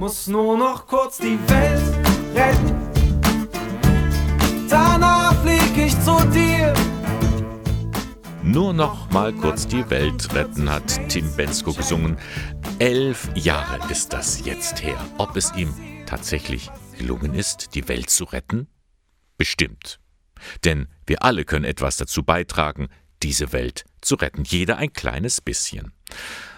muss nur noch kurz die Welt retten. Danach flieg ich zu dir. Nur noch mal kurz die Welt retten, hat Tim Bensko gesungen. Elf Jahre ist das jetzt her. Ob es ihm tatsächlich gelungen ist, die Welt zu retten? Bestimmt. Denn wir alle können etwas dazu beitragen, diese Welt zu retten. Jeder ein kleines bisschen.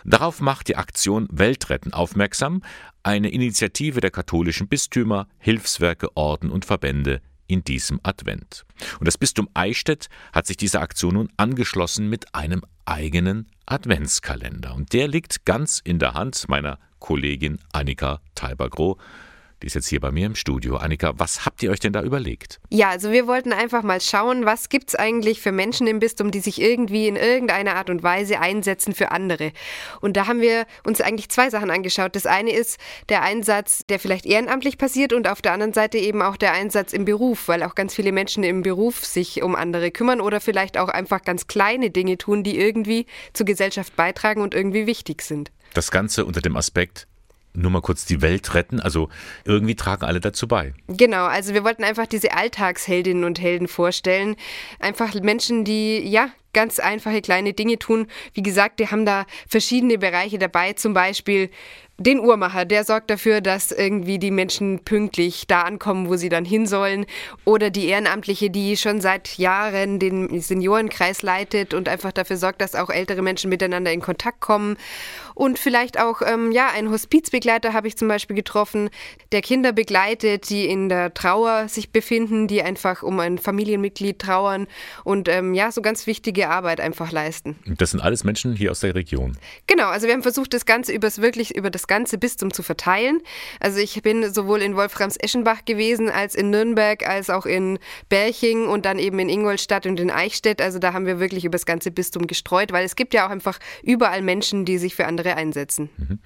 Darauf macht die Aktion Weltretten aufmerksam, eine Initiative der katholischen Bistümer, Hilfswerke, Orden und Verbände in diesem Advent. Und das Bistum Eichstätt hat sich dieser Aktion nun angeschlossen mit einem eigenen Adventskalender. Und der liegt ganz in der Hand meiner Kollegin Annika Teibergroh. Die ist jetzt hier bei mir im Studio. Annika, was habt ihr euch denn da überlegt? Ja, also wir wollten einfach mal schauen, was gibt es eigentlich für Menschen im Bistum, die sich irgendwie in irgendeiner Art und Weise einsetzen für andere. Und da haben wir uns eigentlich zwei Sachen angeschaut. Das eine ist der Einsatz, der vielleicht ehrenamtlich passiert und auf der anderen Seite eben auch der Einsatz im Beruf, weil auch ganz viele Menschen im Beruf sich um andere kümmern oder vielleicht auch einfach ganz kleine Dinge tun, die irgendwie zur Gesellschaft beitragen und irgendwie wichtig sind. Das Ganze unter dem Aspekt nur mal kurz die Welt retten. Also irgendwie tragen alle dazu bei. Genau, also wir wollten einfach diese Alltagsheldinnen und Helden vorstellen. Einfach Menschen, die ja ganz einfache kleine Dinge tun. Wie gesagt, die haben da verschiedene Bereiche dabei, zum Beispiel den Uhrmacher, der sorgt dafür, dass irgendwie die Menschen pünktlich da ankommen, wo sie dann hin sollen. Oder die Ehrenamtliche, die schon seit Jahren den Seniorenkreis leitet und einfach dafür sorgt, dass auch ältere Menschen miteinander in Kontakt kommen. Und vielleicht auch, ähm, ja, einen Hospizbegleiter habe ich zum Beispiel getroffen, der Kinder begleitet, die in der Trauer sich befinden, die einfach um ein Familienmitglied trauern und ähm, ja, so ganz wichtige Arbeit einfach leisten. Das sind alles Menschen hier aus der Region. Genau, also wir haben versucht, das Ganze übers wirklich über das ganze Bistum zu verteilen. Also ich bin sowohl in Wolframs-Eschenbach gewesen, als in Nürnberg, als auch in Berching und dann eben in Ingolstadt und in Eichstätt. Also da haben wir wirklich über das ganze Bistum gestreut, weil es gibt ja auch einfach überall Menschen, die sich für andere einsetzen. Mhm.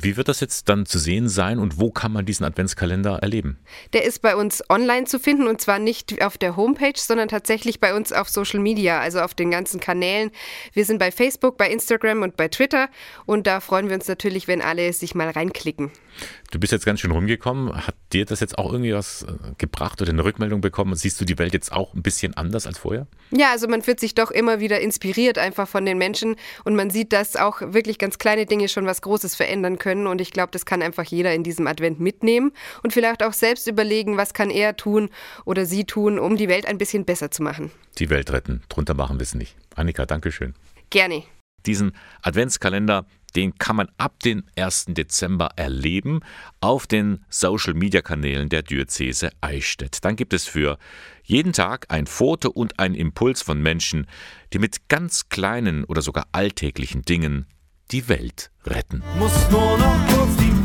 Wie wird das jetzt dann zu sehen sein und wo kann man diesen Adventskalender erleben? Der ist bei uns online zu finden und zwar nicht auf der Homepage, sondern tatsächlich bei uns auf Social Media, also auf den ganzen Kanälen. Wir sind bei Facebook, bei Instagram und bei Twitter und da freuen wir uns natürlich, wenn alle sich mal reinklicken. Du bist jetzt ganz schön rumgekommen. Hat dir das jetzt auch irgendwie was äh, gebracht oder eine Rückmeldung bekommen? Siehst du die Welt jetzt auch ein bisschen anders als vorher? Ja, also man wird sich doch immer wieder inspiriert einfach von den Menschen und man sieht, dass auch wirklich ganz kleine Dinge schon was Großes verändern können und ich glaube, das kann einfach jeder in diesem Advent mitnehmen und vielleicht auch selbst überlegen, was kann er tun oder sie tun, um die Welt ein bisschen besser zu machen. Die Welt retten, drunter machen wir es nicht. Annika, danke schön. Gerne. Diesen Adventskalender den kann man ab dem 1. Dezember erleben auf den Social-Media-Kanälen der Diözese Eichstätt. Dann gibt es für jeden Tag ein Foto und ein Impuls von Menschen, die mit ganz kleinen oder sogar alltäglichen Dingen die Welt retten. Muss nur noch kurz die